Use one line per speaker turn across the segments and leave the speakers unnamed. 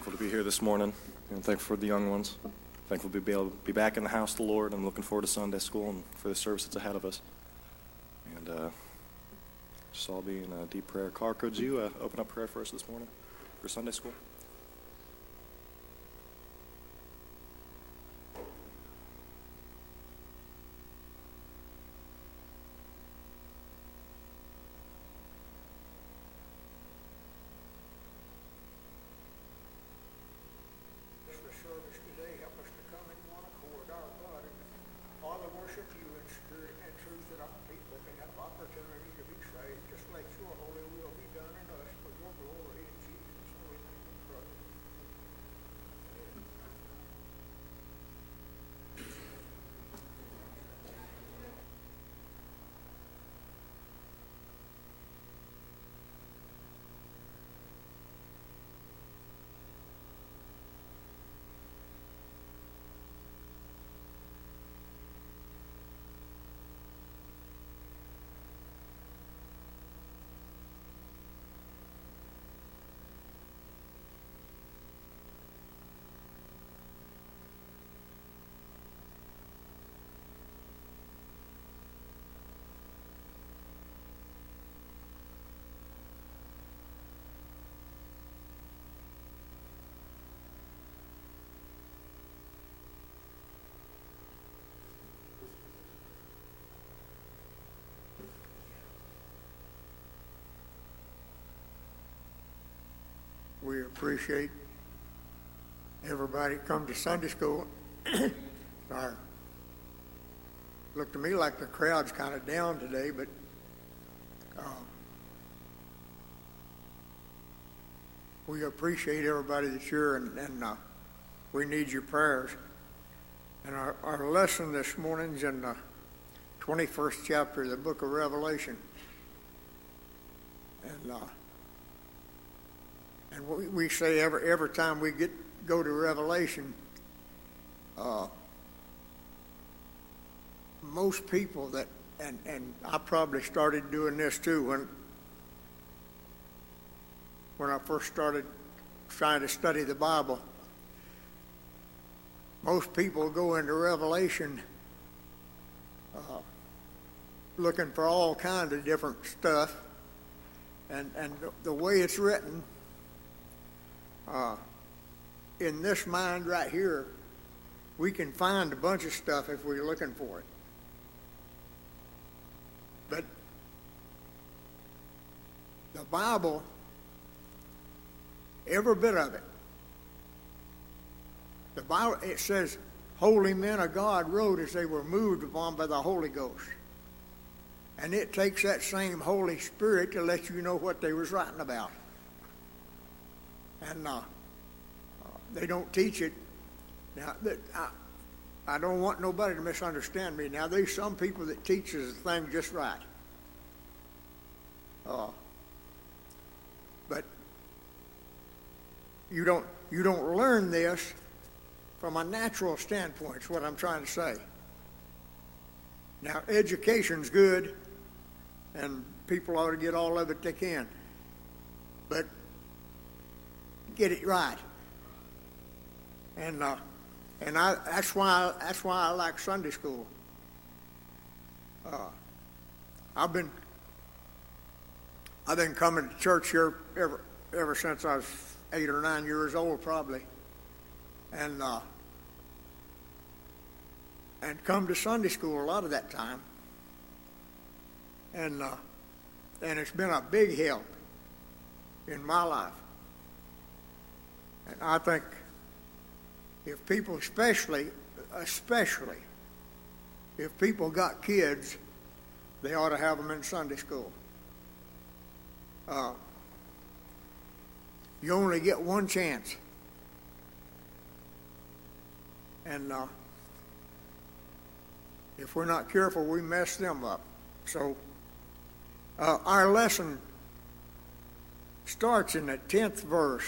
Thankful to be here this morning, and thankful for the young ones. Thankful to be able to be back in the house of the Lord. I'm looking forward to Sunday school and for the service that's ahead of us. And uh, just all be in a deep prayer. Carl, could you uh, open up prayer for us this morning for Sunday school?
Bless the service today. Help us to come in one accord, our God, and Father, worship you in spirit and truth that our people can have opportunity to be saved. Just let your holy will be done in us for your glory in Jesus' holy name we pray. We appreciate everybody come to Sunday school. Our, looked to me like the crowd's kind of down today, but um, we appreciate everybody that's here, and, and uh, we need your prayers. And our, our lesson this morning's in the 21st chapter of the book of Revelation. And uh, and we, we say every every time we get go to Revelation, uh, most people that and and I probably started doing this too when when I first started trying to study the Bible. Most people go into Revelation uh, looking for all kinds of different stuff, and and the, the way it's written uh, in this mind right here, we can find a bunch of stuff if we're looking for it. But the Bible, every bit of it, the Bible, it says, holy men of God wrote as they were moved upon by the Holy Ghost. And it takes that same Holy Spirit to let you know what they was writing about and uh, they don't teach it. Now, that, I, I don't want nobody to misunderstand me. Now, there's some people that teaches the thing just right. Uh, but you don't you don't learn this from a natural standpoint. Is what I'm trying to say. Now, education's good, and people ought to get all of it they can. But get it right. And uh, and I that's why that's why I like Sunday school. Uh, I've been I've been coming to church here ever ever since I was eight or nine years old, probably, and uh, and come to Sunday school a lot of that time. And uh, and it's been a big help in my life. And I think if people, especially, especially, if people got kids, they ought to have them in Sunday school. Uh, you only get one chance. And uh, if we're not careful, we mess them up. So uh, our lesson starts in the 10th verse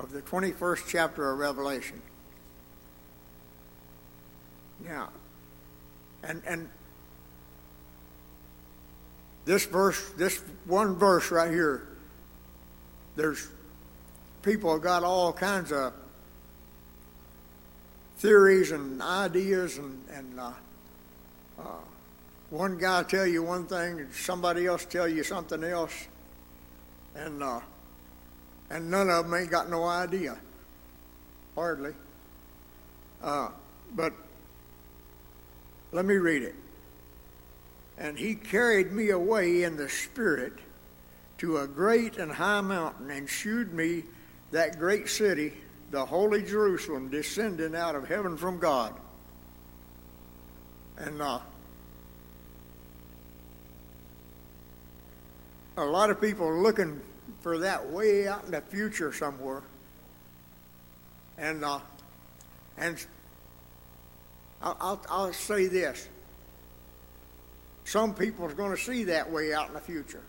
of the 21st chapter of Revelation. Now, and and this verse, this one verse right here, there's people got all kinds of theories and ideas, and, and uh, uh, one guy tell you one thing, and somebody else tell you something else, and uh, and none of them ain't got no idea, hardly. Uh, but let me read it. And he carried me away in the spirit to a great and high mountain and shewed me that great city, the holy Jerusalem, descending out of heaven from God. And uh, a lot of people are looking for that way out in the future somewhere. And uh, and I'll, I'll, I'll say this: some people are going to see that way out in the future.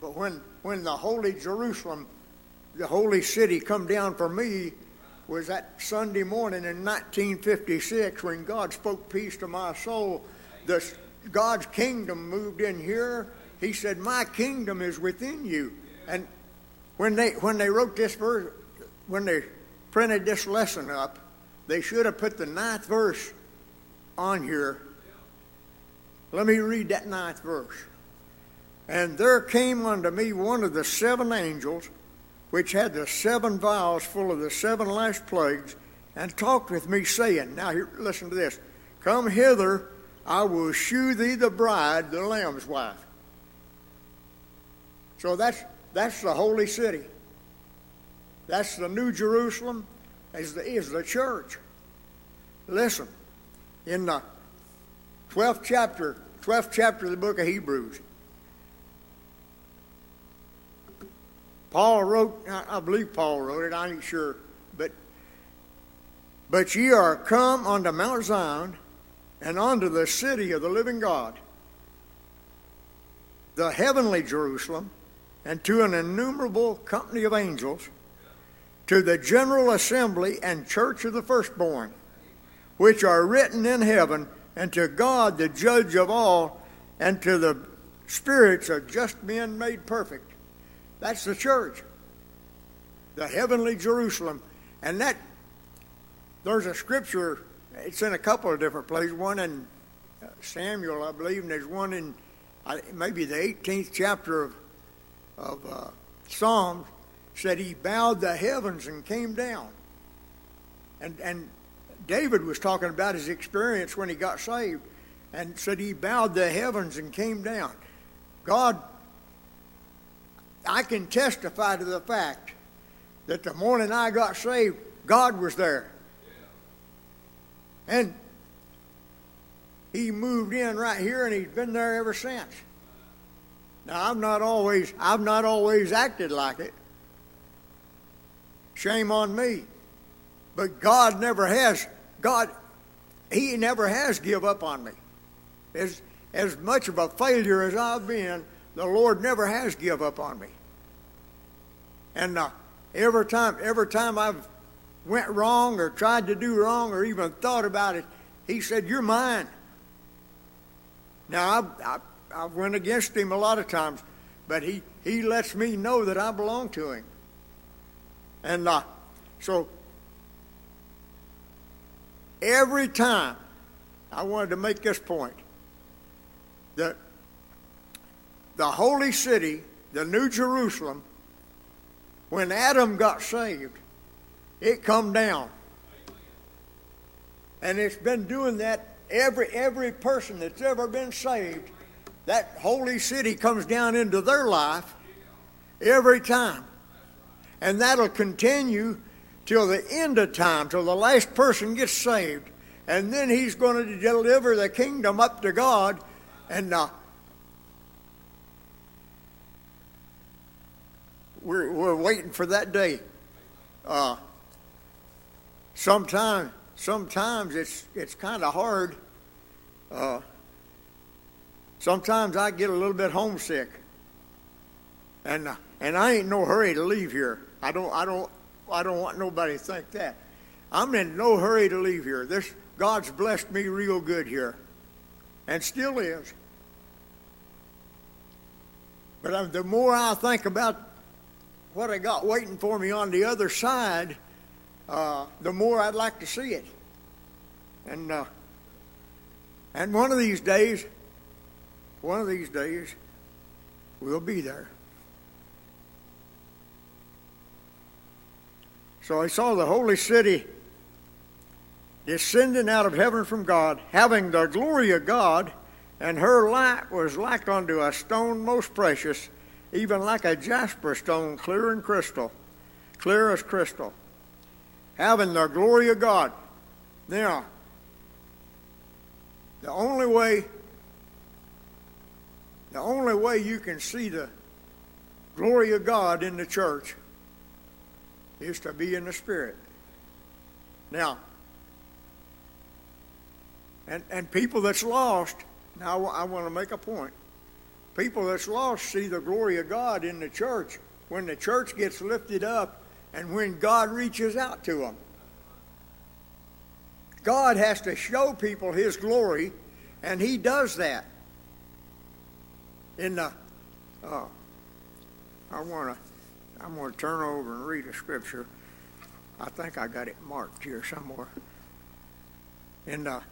But when when the holy Jerusalem, the holy city, come down for me, was that Sunday morning in 1956 when God spoke peace to my soul. The God's kingdom moved in here. He said, "My kingdom is within you." And when they when they wrote this verse, when they printed this lesson up, they should have put the ninth verse on here. Let me read that ninth verse. And there came unto me one of the seven angels, which had the seven vials full of the seven last plagues, and talked with me, saying, Now here, listen to this Come hither, I will shew thee the bride, the Lamb's wife. So that's that's the holy city. That's the New Jerusalem, is the, is the church. Listen, in the 12th chapter, 12th chapter of the book of Hebrews, Paul wrote, I believe Paul wrote it, I ain't sure, but but ye are come unto Mount Zion and unto the city of the living God, the heavenly Jerusalem, and to an innumerable company of angels, to the general assembly and church of the firstborn, which are written in heaven, and to God the judge of all, and to the spirits of just men made perfect that's the church, the heavenly Jerusalem. And that, there's a scripture, it's in a couple of different places. One in uh, Samuel, I believe, and there's one in maybe the 18th chapter of, of uh, Psalms, said he bowed the heavens and came down. And, and David was talking about his experience when he got saved and said he bowed the heavens and came down. God I can testify to the fact that the morning I got saved, God was there. And he moved in right here and he's been there ever since. Now I've not always I've not always acted like it. Shame on me. But God never has God he never has give up on me. As as much of a failure as I've been, the Lord never has give up on me. And uh, every time, every time I've went wrong or tried to do wrong or even thought about it, He said, "You're mine." Now I, I, I went against Him a lot of times, but He He lets me know that I belong to Him. And uh, so every time I wanted to make this point that the holy city, the New Jerusalem, when Adam got saved, it come down. And it's been doing that every every person that's ever been saved, that holy city comes down into their life every time. And that'll continue till the end of time, till the last person gets saved. And then he's going to deliver the kingdom up to God. And uh, we're, we're waiting for that day. Uh, sometimes, sometimes it's it's kind of hard. Uh, sometimes I get a little bit homesick, and and I ain't no hurry to leave here. I don't I don't I don't want nobody to think that. I'm in no hurry to leave here. This God's blessed me real good here, and still is. But the more I think about what I got waiting for me on the other side, uh, the more I'd like to see it. And uh, and one of these days, one of these days, we'll be there. So I saw the holy city descending out of heaven from God, having the glory of God, and her light was like unto a stone most precious, even like a jasper stone, clear and crystal, clear as crystal, having the glory of God. Now, the only way the only way you can see the glory of God in the church is to be in the Spirit. Now, and, and people that's lost, now I want to make a point. People that's lost see the glory of God in the church when the church gets lifted up and when God reaches out to them. God has to show people His glory, and He does that. In the, uh, I want to, I'm going to turn over and read a scripture. I think I got it marked here somewhere. In the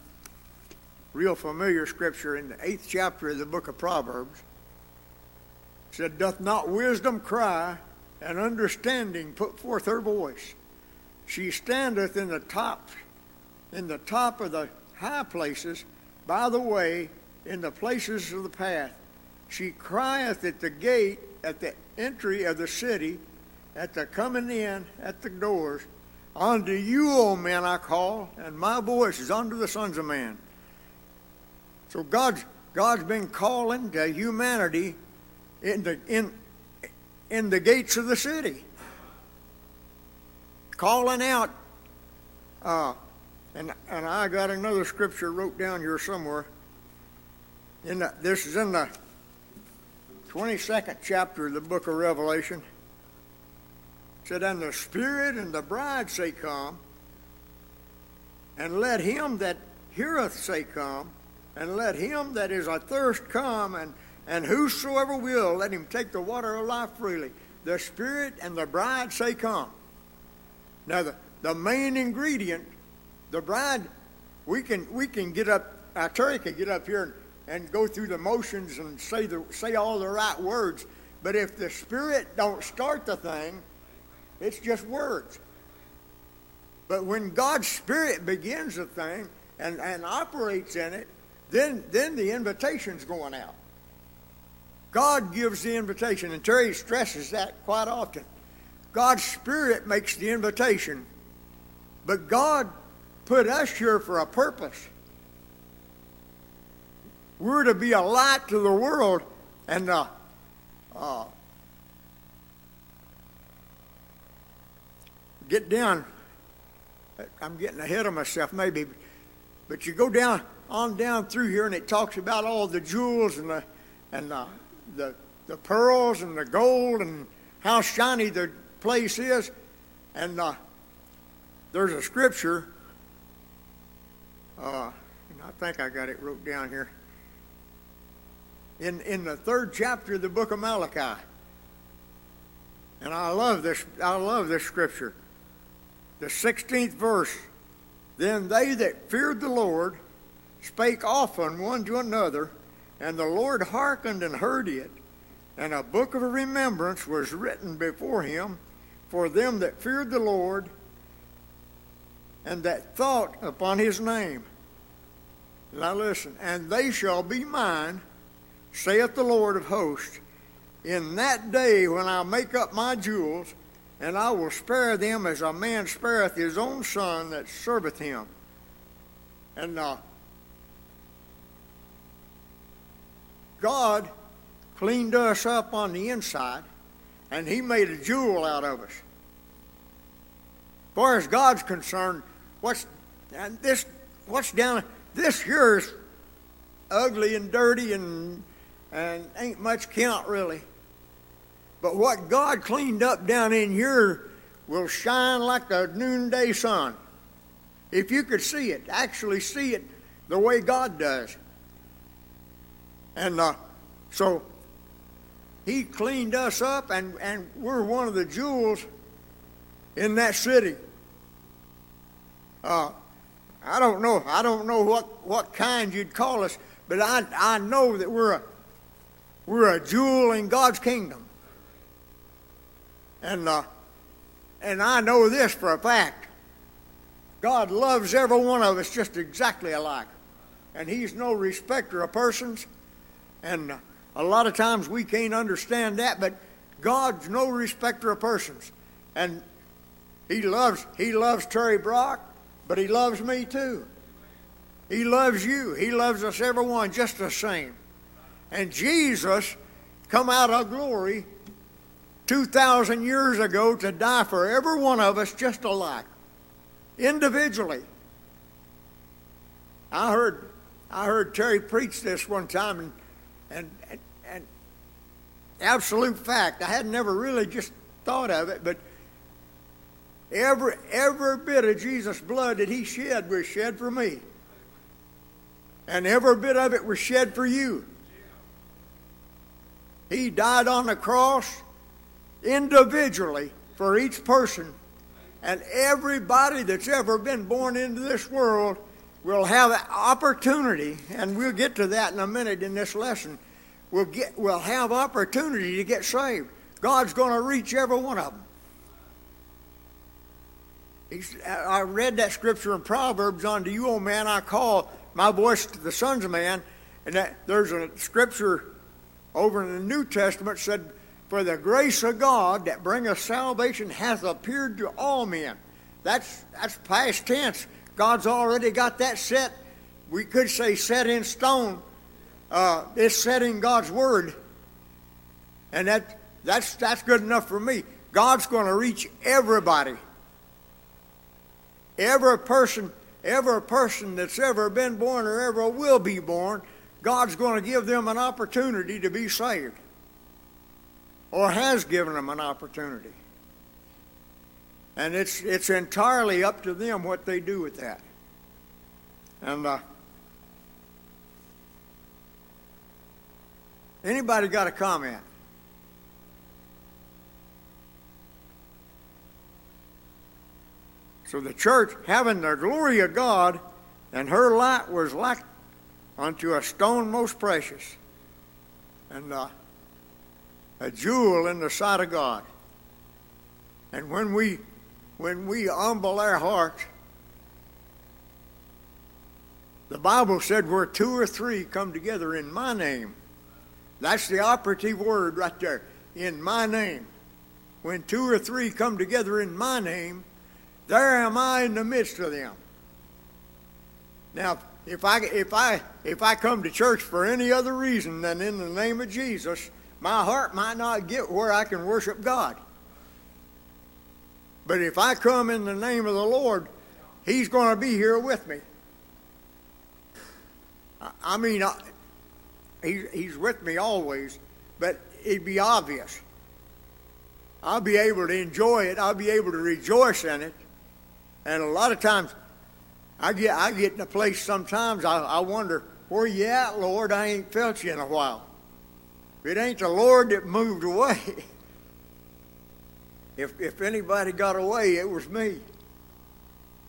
real familiar scripture in the eighth chapter of the book of Proverbs. Said, Doth not wisdom cry, and understanding put forth her voice? She standeth in the top, in the top of the high places, by the way, in the places of the path. She crieth at the gate, at the entry of the city, at the coming in, at the doors. Unto you, O men, I call, and my voice is unto the sons of man. So God's, God's been calling to humanity in the, in, in the gates of the city. Calling out. Uh, and, and I got another scripture wrote down here somewhere. In the, this is in the 22nd chapter of the book of Revelation. It said, And the Spirit and the bride say, Come, and let him that heareth say, Come, and let him that is athirst come, and, and whosoever will, let him take the water of life freely. The Spirit and the bride say, Come. Now, the, the main ingredient, the bride, we can, we can get up, uh, Terry can get up here and, and go through the motions and say, the, say all the right words, but if the Spirit don't start the thing, it's just words. But when God's Spirit begins the thing and, and operates in it, then, then the invitation's going out. God gives the invitation, and Terry stresses that quite often. God's Spirit makes the invitation, but God put us here for a purpose. We're to be a light to the world, and uh, uh, get down. I'm getting ahead of myself, maybe, but you go down on down through here, and it talks about all the jewels and the and the the, the pearls and the gold and how shiny the place is. And uh, there's a scripture. Uh, I think I got it wrote down here. In in the third chapter of the book of Malachi. And I love this. I love this scripture. The 16th verse. Then they that feared the Lord spake often one to another, and the Lord hearkened and heard it. And a book of remembrance was written before him for them that feared the Lord and that thought upon his name. Now listen, and they shall be mine, saith the Lord of hosts, in that day when I make up my jewels, and I will spare them as a man spareth his own son that serveth him. And uh, God cleaned us up on the inside, and He made a jewel out of us. As far as God's concerned, what's and this what's down this here is ugly and dirty and and ain't much count really. But what God cleaned up down in here will shine like the noonday sun. If you could see it, actually see it the way God does. And uh, so he cleaned us up, and, and we're one of the jewels in that city. Uh, I don't know. I don't know what, what kind you'd call us, but I, I know that we're a, we're a jewel in God's kingdom. And, uh, and I know this for a fact. God loves every one of us just exactly alike. And He's no respecter of persons. And a lot of times we can't understand that, but God's no respecter of persons. And He loves He loves Terry Brock, but He loves me too. He loves you. He loves us everyone just the same. And Jesus come out of glory 2,000 years ago to die for every one of us just alike, individually. I heard, I heard Terry preach this one time, and, and, and, and absolute fact, I had never really just thought of it, but every, every bit of Jesus' blood that he shed was shed for me. And every bit of it was shed for you. He died on the cross individually for each person. And everybody that's ever been born into this world will have opportunity, and we'll get to that in a minute in this lesson. We'll, get, we'll have opportunity to get saved. God's going to reach every one of them. He's, I read that scripture in Proverbs unto you, O man, I call my voice to the sons of man. And that, there's a scripture over in the New Testament said, For the grace of God that bringeth salvation hath appeared to all men. That's, that's past tense. God's already got that set. We could say set in stone. Uh, it's set in God's Word. And that, that's, that's good enough for me. God's going to reach everybody. Every person, every person that's ever been born or ever will be born, God's going to give them an opportunity to be saved. Or has given them an opportunity. And it's, it's entirely up to them what they do with that. And uh, anybody got a comment? So the church, having the glory of God, and her light was like unto a stone most precious, and uh, a jewel in the sight of God. And when we when we humble our hearts, the Bible said where two or three come together in my name. That's the operative word right there. In my name. When two or three come together in my name, there am I in the midst of them. Now, if I if I if I come to church for any other reason than in the name of Jesus, my heart might not get where I can worship God. But if I come in the name of the Lord, He's going to be here with me. I mean, I, he, He's with me always, but it'd be obvious. I'll be able to enjoy it. I'll be able to rejoice in it. And a lot of times, I get I get in a place sometimes I, I wonder where you at, Lord. I ain't felt you in a while. It ain't the Lord that moved away. if if anybody got away, it was me.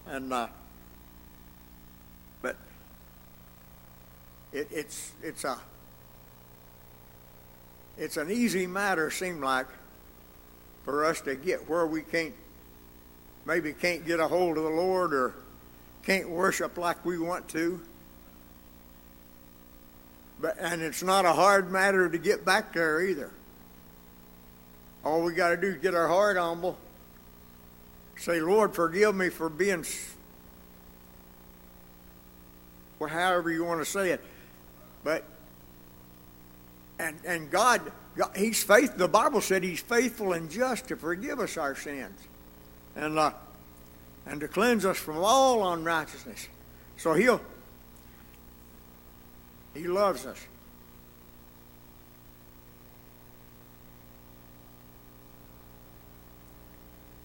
And uh, but it, it's it's a it's an easy matter, seem like, for us to get where we can't maybe can't get a hold of the Lord or can't worship like we want to. But and it's not a hard matter to get back there either. All we got to do is get our heart humble. Say, Lord, forgive me for being, or however you want to say it. But, and, and God, God, He's faith. The Bible said He's faithful and just to forgive us our sins. And, uh, and to cleanse us from all unrighteousness. So He'll, He loves us.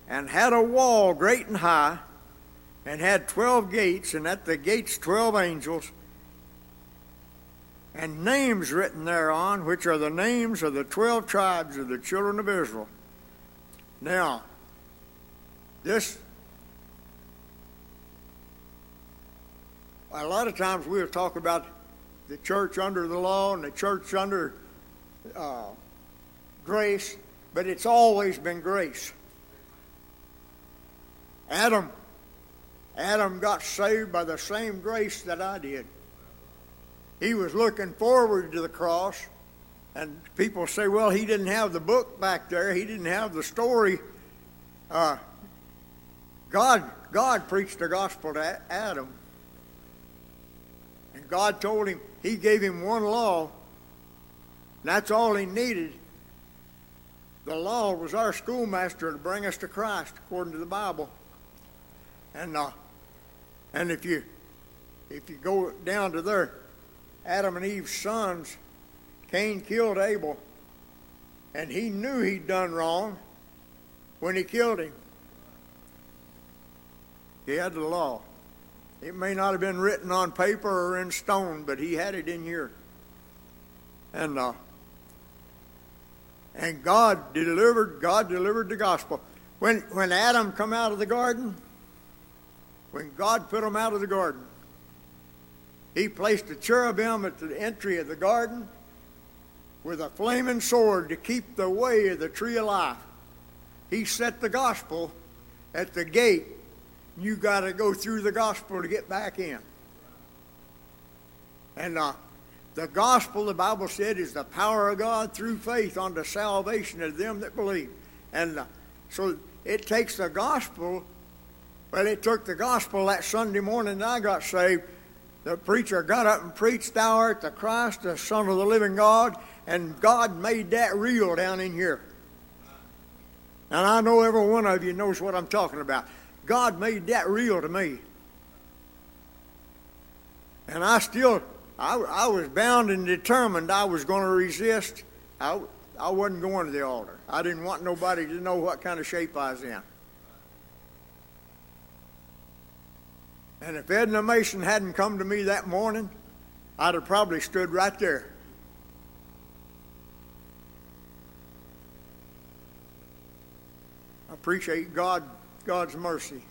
And had a wall great and high, and had twelve gates, and at the gates twelve angels, and names written thereon, which are the names of the twelve tribes of the children of Israel. Now, this, a lot of times we'll talk about the church under the law and the church under uh, grace, but it's always been grace. Adam, Adam got saved by the same grace that I did. He was looking forward to the cross, and people say, well, he didn't have the book back there. He didn't have the story. Uh, God, God preached the gospel to Adam. And God told him, He gave him one law. That's all he needed. The law was our schoolmaster to bring us to Christ, according to the Bible. And uh, and if you if you go down to there, Adam and Eve's sons, Cain killed Abel, and he knew he'd done wrong when he killed him. He had the law. It may not have been written on paper or in stone, but he had it in here. And uh, and God delivered God delivered the gospel. When when Adam come out of the garden, when God put him out of the garden, he placed a cherubim at the entry of the garden with a flaming sword to keep the way of the tree of life. He set the gospel at the gate. You got to go through the gospel to get back in. And uh, the gospel, the Bible said, is the power of God through faith unto salvation of them that believe. And uh, so it takes the gospel well, it took the gospel that Sunday morning that I got saved. The preacher got up and preached, Thou art the Christ, the Son of the living God, and God made that real down in here. And I know every one of you knows what I'm talking about. God made that real to me. And I still, I, I was bound and determined I was going to resist. I, I wasn't going to the altar. I didn't want nobody to know what kind of shape I was in. And if Edna Mason hadn't come to me that morning, I'd have probably stood right there. I appreciate God, God's mercy.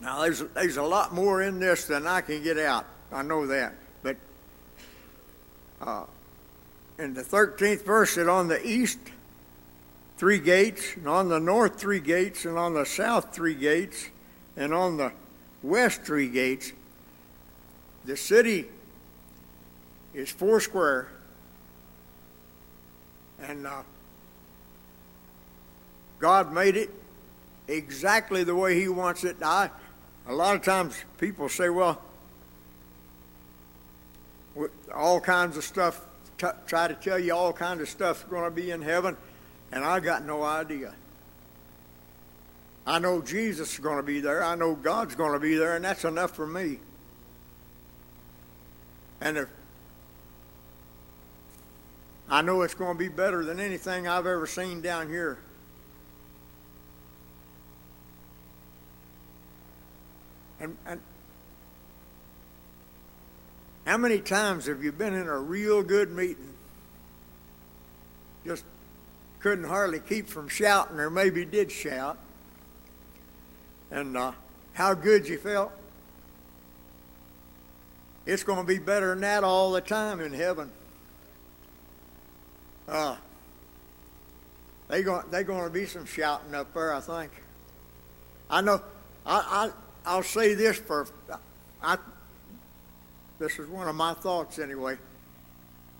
Now, there's, there's a lot more in this than I can get out. I know that. But uh, in the 13th verse, it on the east three gates, and on the north three gates, and on the south three gates, and on the west three gates. The city is four square, and uh, God made it exactly the way He wants it. I, a lot of times people say, well, all kinds of stuff, t- try to tell you all kinds of stuff's going to be in heaven and I got no idea. I know Jesus is going to be there. I know God's going to be there, and that's enough for me. And if I know it's going to be better than anything I've ever seen down here. And, and how many times have you been in a real good meeting? Just couldn't hardly keep from shouting, or maybe did shout. And uh, how good you felt. It's going to be better than that all the time in heaven. Uh, they going they going to be some shouting up there, I think. I know. I, I I'll say this for I. This is one of my thoughts anyway.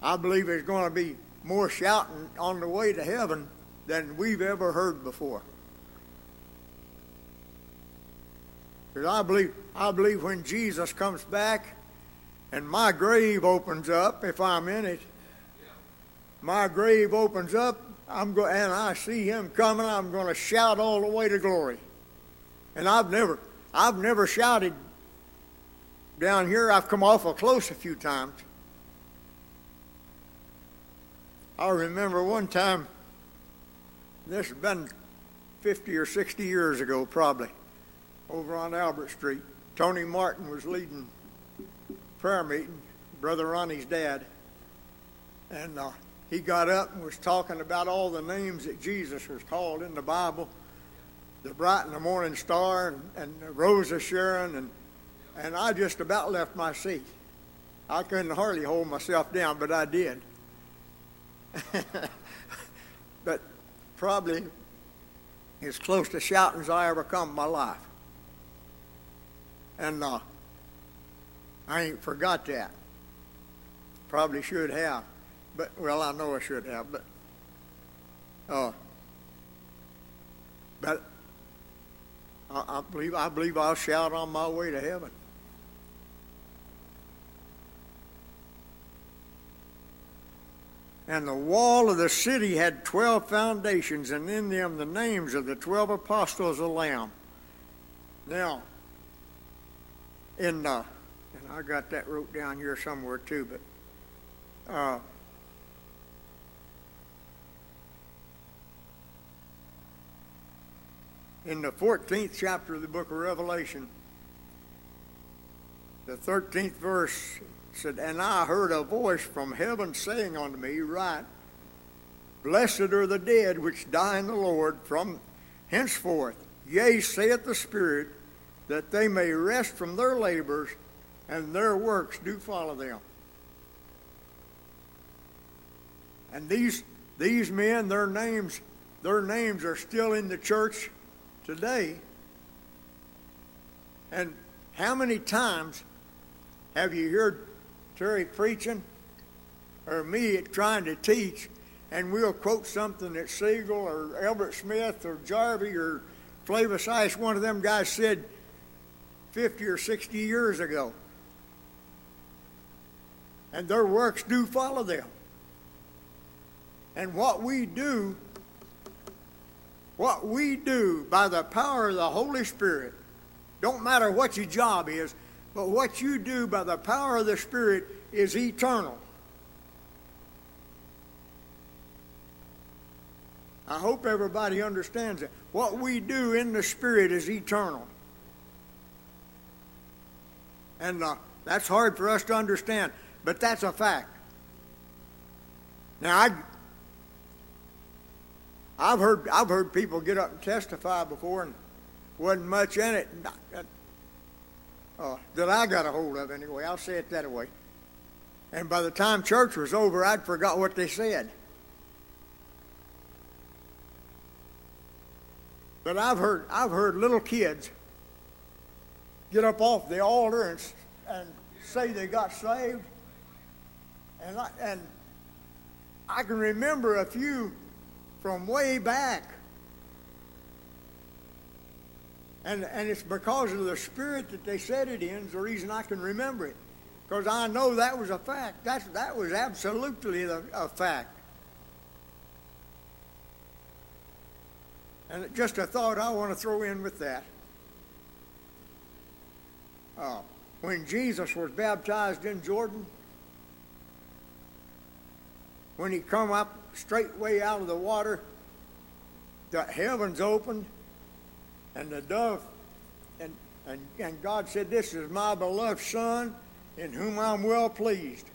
I believe there's going to be more shouting on the way to heaven than we've ever heard before. Because I believe, I believe when Jesus comes back and my grave opens up, if I'm in it, my grave opens up, I'm go- and I see him coming, I'm going to shout all the way to glory. And I've never, I've never shouted down here. I've come awful close a few times. I remember one time, this has been 50 or 60 years ago, probably, over on Albert Street. Tony Martin was leading prayer meeting, Brother Ronnie's dad, and uh, he got up and was talking about all the names that Jesus was called in the Bible, the bright and the morning star, and, and the rose of Sharon, and and I just about left my seat. I couldn't hardly hold myself down, but I did. but probably as close to shouting as I ever come in my life. And uh, I ain't forgot that. Probably should have. But, well, I know I should have, but, uh, but I, I believe, I believe I'll shout on my way to heaven. And the wall of the city had twelve foundations, and in them the names of the twelve apostles of the Lamb. Now, in the, and I got that wrote down here somewhere too, but uh, in the 14th chapter of the book of Revelation, the 13th verse said, And I heard a voice from heaven saying unto me, Write, Blessed are the dead which die in the Lord from henceforth. Yea, saith the Spirit, that they may rest from their labors, and their works do follow them. And these these men, their names, their names are still in the church today. And how many times have you heard Preaching or me trying to teach, and we'll quote something that Siegel or Albert Smith or Jarvie or Flavis Ice, one of them guys said 50 or 60 years ago. And their works do follow them. And what we do, what we do by the power of the Holy Spirit, don't matter what your job is, but what you do by the power of the Spirit is eternal. I hope everybody understands that. What we do in the Spirit is eternal. And uh, that's hard for us to understand, but that's a fact. Now, I, I've heard I've heard people get up and testify before, and wasn't much in it uh, that I got a hold of anyway. I'll say it that way. And by the time church was over, I'd forgot what they said. But I've heard I've heard little kids get up off the altar and, and say they got saved. And I, and I can remember a few from way back and, and it's because of the spirit that they said it in is the reason I can remember it. Because I know that was a fact. That's, that was absolutely a, a fact. And just a thought I want to throw in with that. Uh, when Jesus was baptized in Jordan, when he come up straightway out of the water, the heavens opened and the dove, and, and, and God said, This is my beloved Son in whom I'm well pleased.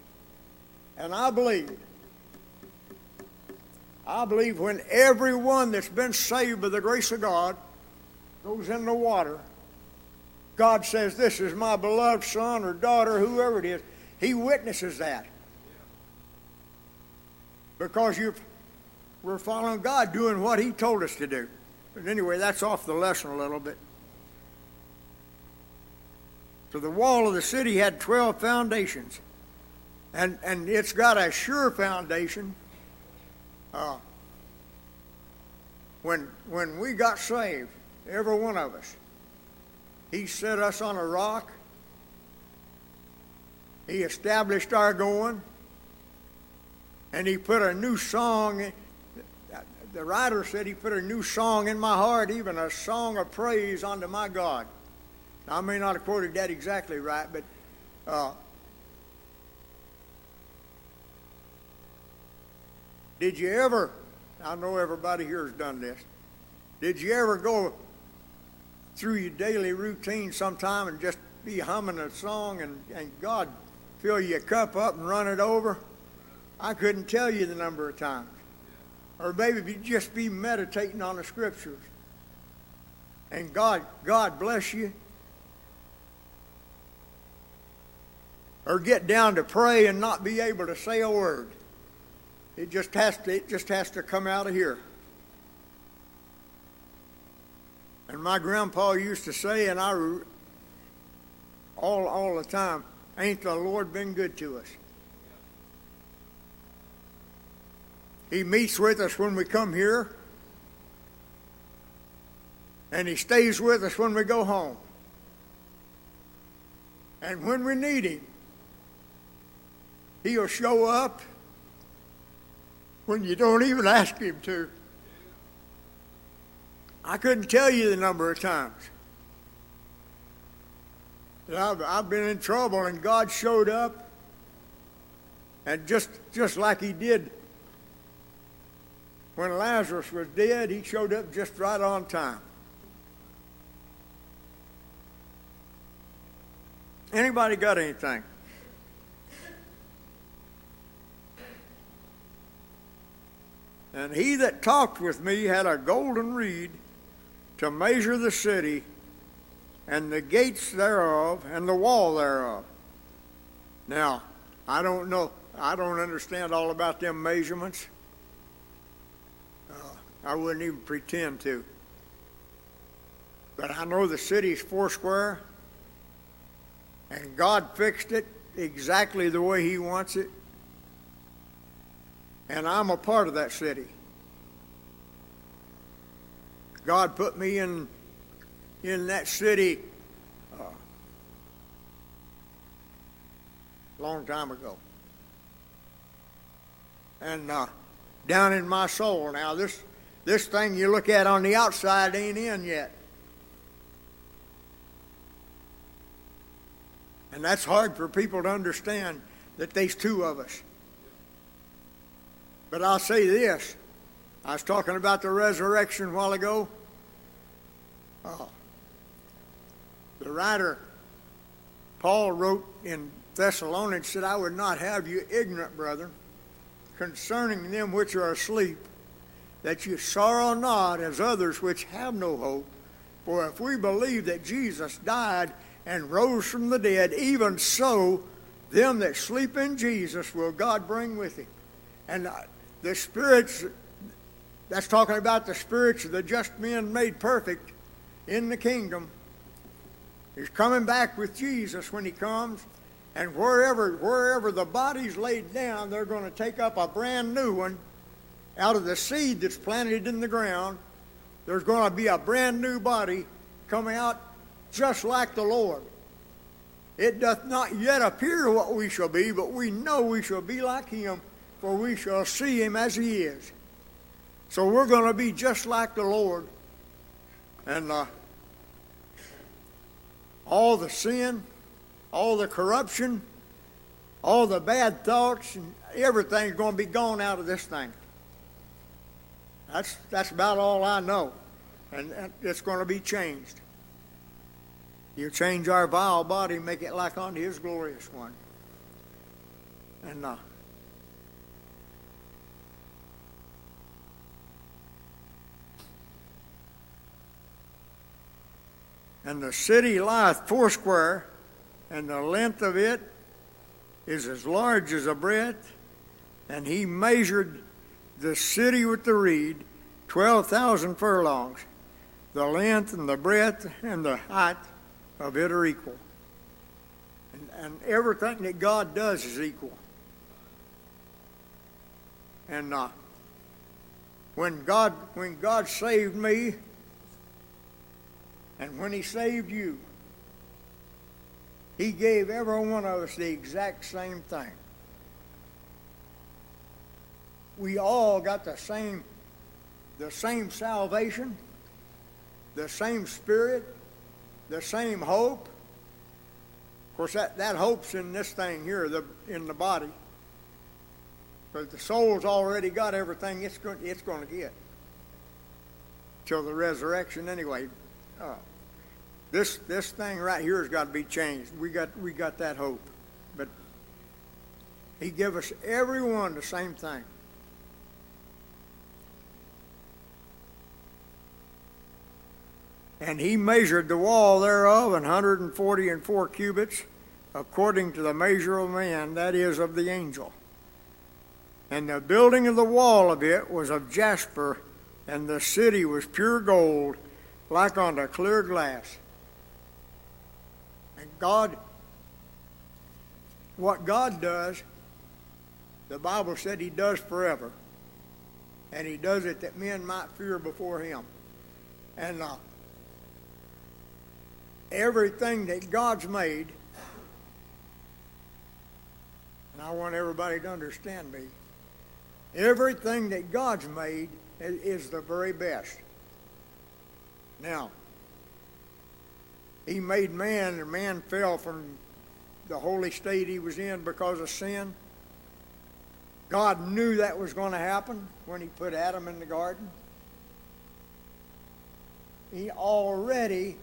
And I believe, I believe when everyone that's been saved by the grace of God goes in the water, God says, This is my beloved son or daughter, whoever it is. He witnesses that. Because you we're following God, doing what He told us to do. But anyway, that's off the lesson a little bit. So the wall of the city had 12 foundations. And, and it's got a sure foundation. Uh, when, when we got saved, every one of us, He set us on a rock. He established our going. And He put a new song the writer said he put a new song in my heart, even a song of praise unto my God. Now, I may not have quoted that exactly right, but uh, did you ever, I know everybody here has done this, did you ever go through your daily routine sometime and just be humming a song and, and God fill your cup up and run it over. I couldn't tell you the number of times. Or maybe just be meditating on the scriptures. And God, God bless you. Or get down to pray and not be able to say a word. It just has to, it just has to come out of here. And my grandpa used to say, and I all all the time, ain't the Lord been good to us? He meets with us when we come here, and He stays with us when we go home. And when we need Him, He'll show up when you don't even ask Him to. I couldn't tell you the number of times that I've, I've been in trouble and God showed up, and just just like He did when Lazarus was dead, He showed up just right on time. Anybody got anything? And he that talked with me had a golden reed to measure the city and the gates thereof and the wall thereof. Now, I don't know, I don't understand all about them measurements. I wouldn't even pretend to. But I know the city's four square, and God fixed it exactly the way He wants it, and I'm a part of that city. God put me in in that city a uh, long time ago. And uh, down in my soul now, this this thing you look at on the outside ain't in yet. And that's hard for people to understand that there's two of us. But I'll say this I was talking about the resurrection a while ago. Oh. The writer, Paul, wrote in Thessalonians, said, I would not have you ignorant, brethren, concerning them which are asleep, that you sorrow not as others which have no hope. For if we believe that Jesus died and rose from the dead, even so, them that sleep in Jesus will God bring with him. And uh, the spirits that's talking about the spirits of the just men made perfect in the kingdom. He's coming back with Jesus when he comes. And wherever, wherever the body's laid down, they're going to take up a brand new one out of the seed that's planted in the ground. There's going to be a brand new body coming out just like the Lord. It doth not yet appear what we shall be, but we know we shall be like him, for we shall see him as he is. So we're going to be just like the Lord. And uh, all the sin, all the corruption, all the bad thoughts, and everything's going to be gone out of this thing. That's, that's about all I know. And, it's going to be changed. You change our vile body, make it like unto his glorious one. And uh, And the city lieth foursquare, and the length of it is as large as a breadth. And he measured the city with the reed, 12,000 furlongs. The length and the breadth and the height of it are equal. And, and everything that God does is equal. And uh, when God when God saved me, and when He saved you, He gave every one of us the exact same thing. We all got the same, the same salvation, the same spirit, the same hope. Of course, that, that hope's in this thing here, the, in the body. But the soul's already got everything it's going, it's going to get till the resurrection anyway. Uh, this, this thing right here has got to be changed. We got, we got that hope. But he give us everyone the same thing. And he measured the wall thereof an hundred and forty and four cubits, according to the measure of man, that is, of the angel. And the building of the wall of it was of jasper, and the city was pure gold, like unto clear glass. And God, what God does, the Bible said He does forever. And He does it that men might fear before Him. And uh, everything that God's made, and I want everybody to understand me, everything that God's made is, the very best. Now, He made man, and man fell from the holy state he was in because of sin. God knew that was going to happen when He put Adam in the garden. He already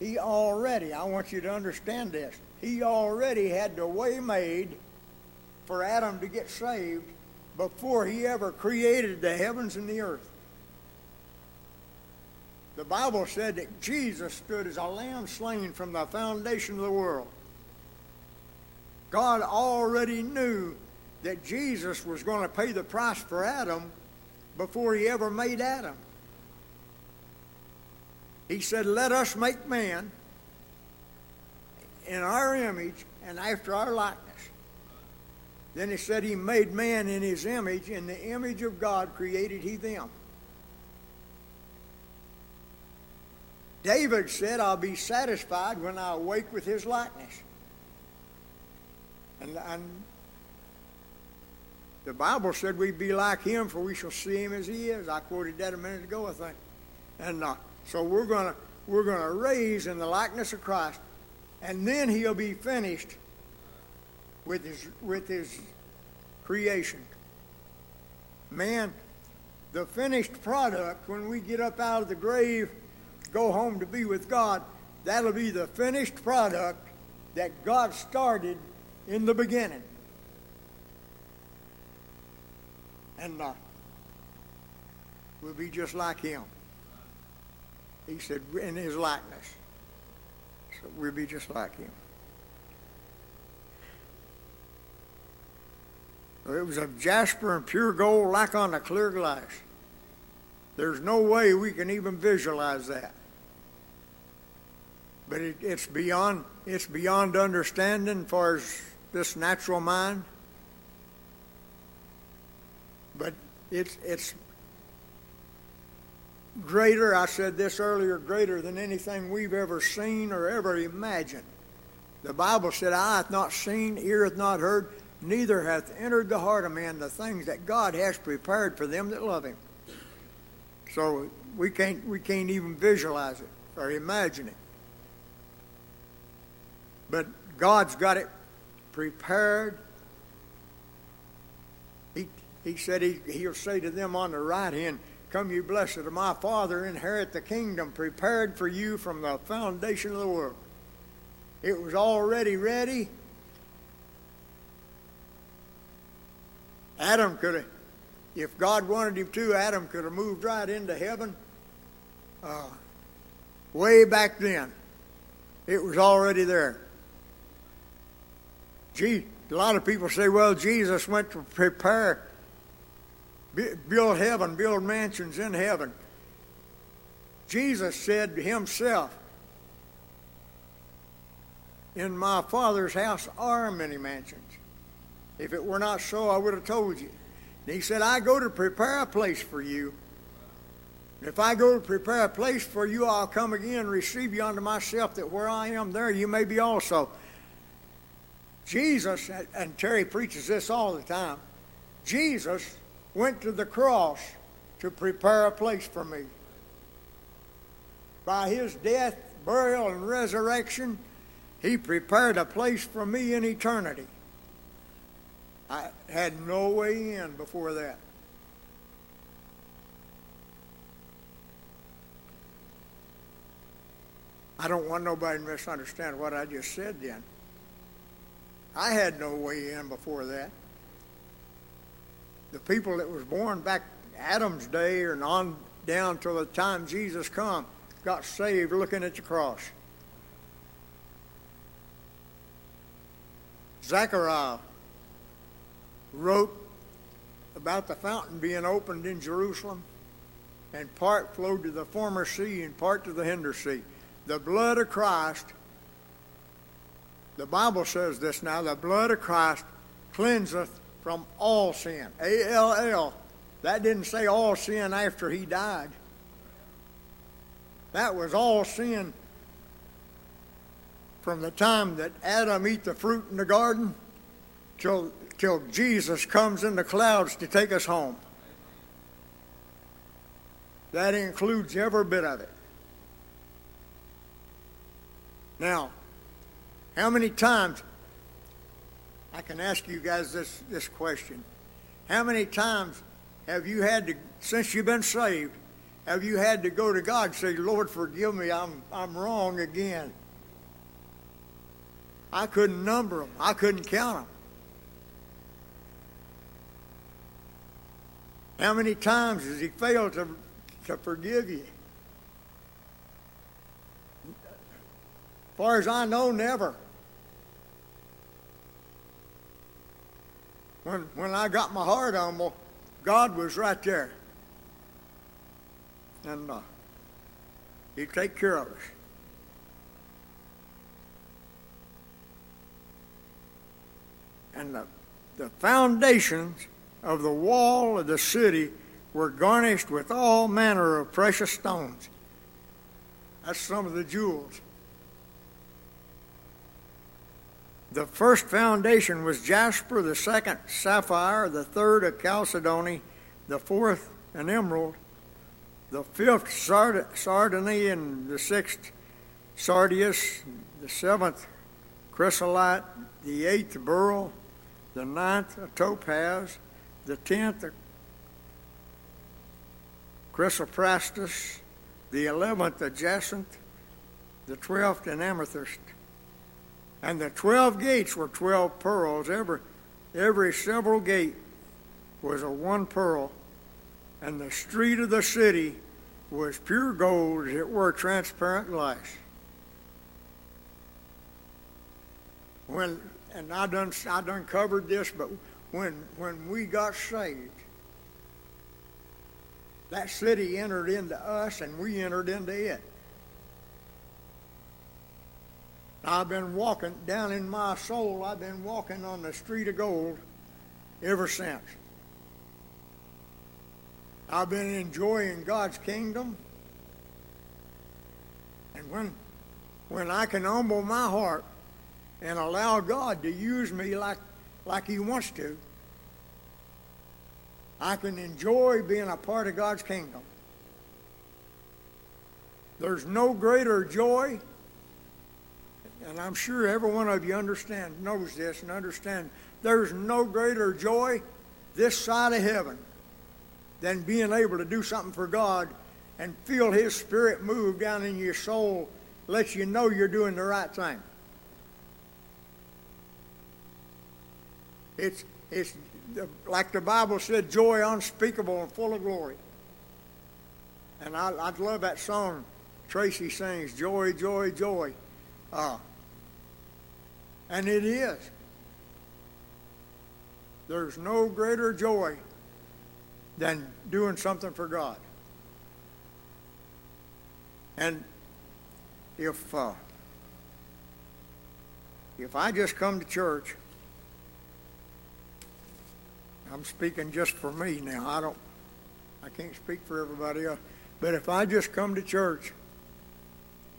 he already, I want you to understand this, he already had the way made for Adam to get saved before he ever created the heavens and the earth. The Bible said that Jesus stood as a lamb slain from the foundation of the world. God already knew that Jesus was going to pay the price for Adam before he ever made Adam. He said, Let us make man in our image and after our likeness. Then he said, He made man in his image, in the image of God created he them. David said, I'll be satisfied when I awake with his likeness. And, and the Bible said we'd be like him, for we shall see him as he is. I quoted that a minute ago, I think. And uh, so we're going to we're going to raise in the likeness of Christ, and then he'll be finished with his with his creation. Man, the finished product when we get up out of the grave, go home to be with God, that'll be the finished product that God started in the beginning. And uh, we'll be just like him. He said, in his likeness. So we'll be just like him. It was of jasper and pure gold like on a clear glass. There's no way we can even visualize that. But it, it's beyond it's beyond understanding as this natural mind. But it's it's greater, I said this earlier, greater than anything we've ever seen or ever imagined. The Bible said, Eye hath not seen, ear hath not heard, neither hath entered the heart of man the things that God has prepared for them that love him. So we can't we can't even visualize it or imagine it. But God's got it prepared. He, he said he, he'll say to them on the right hand, Come, you blessed of my Father, inherit the kingdom prepared for you from the foundation of the world. It was already ready. Adam could have, if God wanted him to, Adam could have moved right into heaven uh, way back then. It was already there. Gee, a lot of people say, well, Jesus went to prepare build heaven, build mansions in heaven. Jesus said to himself, In my Father's house are many mansions. If it were not so, I would have told you. And he said, I go to prepare a place for you. If I go to prepare a place for you, I'll come again and receive you unto myself, that where I am, there you may be also. Jesus, and Terry preaches this all the time, Jesus went to the cross to prepare a place for me. By his death, burial, and resurrection, he prepared a place for me in eternity. I had no way in before that. I don't want nobody to misunderstand what I just said then. I had no way in before that. The people that was born back Adam's day and on down till the time Jesus come got saved looking at the cross. Zechariah wrote about the fountain being opened in Jerusalem, and part flowed to the former sea and part to the hinder sea. The blood of Christ, the Bible says this now, the blood of Christ cleanseth from all sin. A L L. That didn't say all sin after he died. That was all sin from the time that Adam eat the fruit in the garden till till Jesus comes in the clouds to take us home. That includes every bit of it. Now, how many times I can ask you guys this, this question. How many times have you had to, since you've been saved, have you had to go to God and say, Lord, forgive me, I'm, I'm wrong again? I couldn't number them, I couldn't count them. How many times has He failed to, to forgive you? As far as I know, never. When, when I got my heart humble, God was right there. And uh, He'd take care of us. And the, the foundations of the wall of the city were garnished with all manner of precious stones. That's some of the jewels. The first foundation was jasper, the second sapphire, the third a chalcedony, the fourth an emerald, the fifth sard- sardony, and the sixth sardius, the seventh chrysolite, the eighth beryl, the ninth a topaz, the tenth a chrysoprastus, the eleventh a jacinth, the twelfth an amethyst. And the twelve gates were twelve pearls. Every, every several gate was a one pearl. And the street of the city was pure gold, as it were transparent glass. When and I done I done covered this, but when when we got saved, that city entered into us and we entered into it. I've been walking down in my soul, I've been walking on the street of gold ever since. I've been enjoying God's kingdom. And when when I can humble my heart and allow God to use me like like he wants to, I can enjoy being a part of God's kingdom. There's no greater joy and I'm sure every one of you understand, knows this and understand there's no greater joy this side of heaven than being able to do something for God and feel His Spirit move down in your soul, lets you know you're doing the right thing. It's, it's like the Bible said, joy unspeakable and full of glory. And I, I love that song Tracy sings, Joy, Joy, Joy. Uh, and it is. There's no greater joy than doing something for God. And if uh, if I just come to church, I'm speaking just for me now. I don't, I can't speak for everybody else. But if I just come to church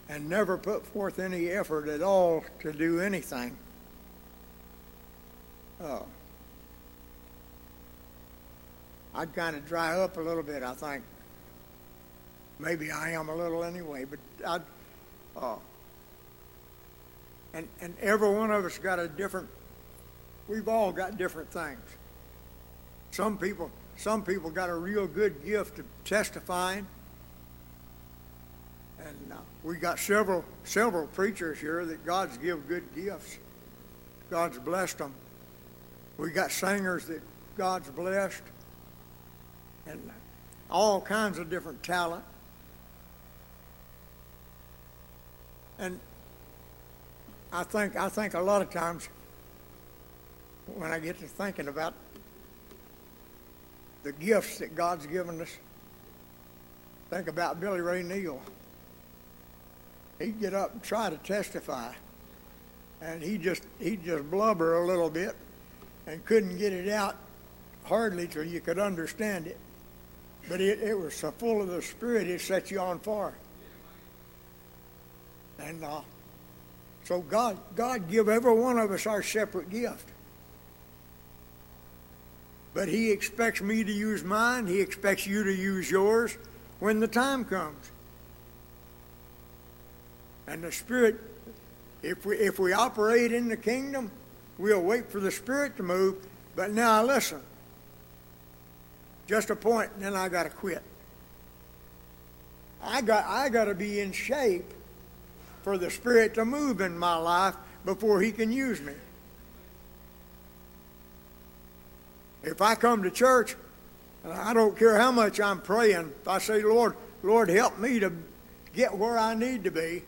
and never put forth any effort at all to do anything, uh, I'd kind of dry up a little bit, I think. Maybe I am a little anyway, but I'd, uh, and, and every one of us got a different, we've all got different things. Some people, some people got a real good gift of testifying And uh, we got several, several preachers here that God's give good gifts. God's blessed them. We got singers that God's blessed. And all kinds of different talent. And I think, I think a lot of times when I get to thinking about the gifts that God's given us, think about Billy Ray Neal. He'd get up and try to testify, and he just he'd just blubber a little bit, and couldn't get it out hardly till you could understand it. But it, it was so full of the Spirit, it set you on fire. And uh, so God, God give every one of us our separate gift. But He expects me to use mine. He expects you to use yours when the time comes. And the Spirit, if we if we operate in the kingdom, we'll wait for the Spirit to move. But now listen. Just a point, and then I got to quit. I got I got to be in shape for the Spirit to move in my life before He can use me. If I come to church, and I don't care how much I'm praying, if I say, Lord, Lord, help me to get where I need to be,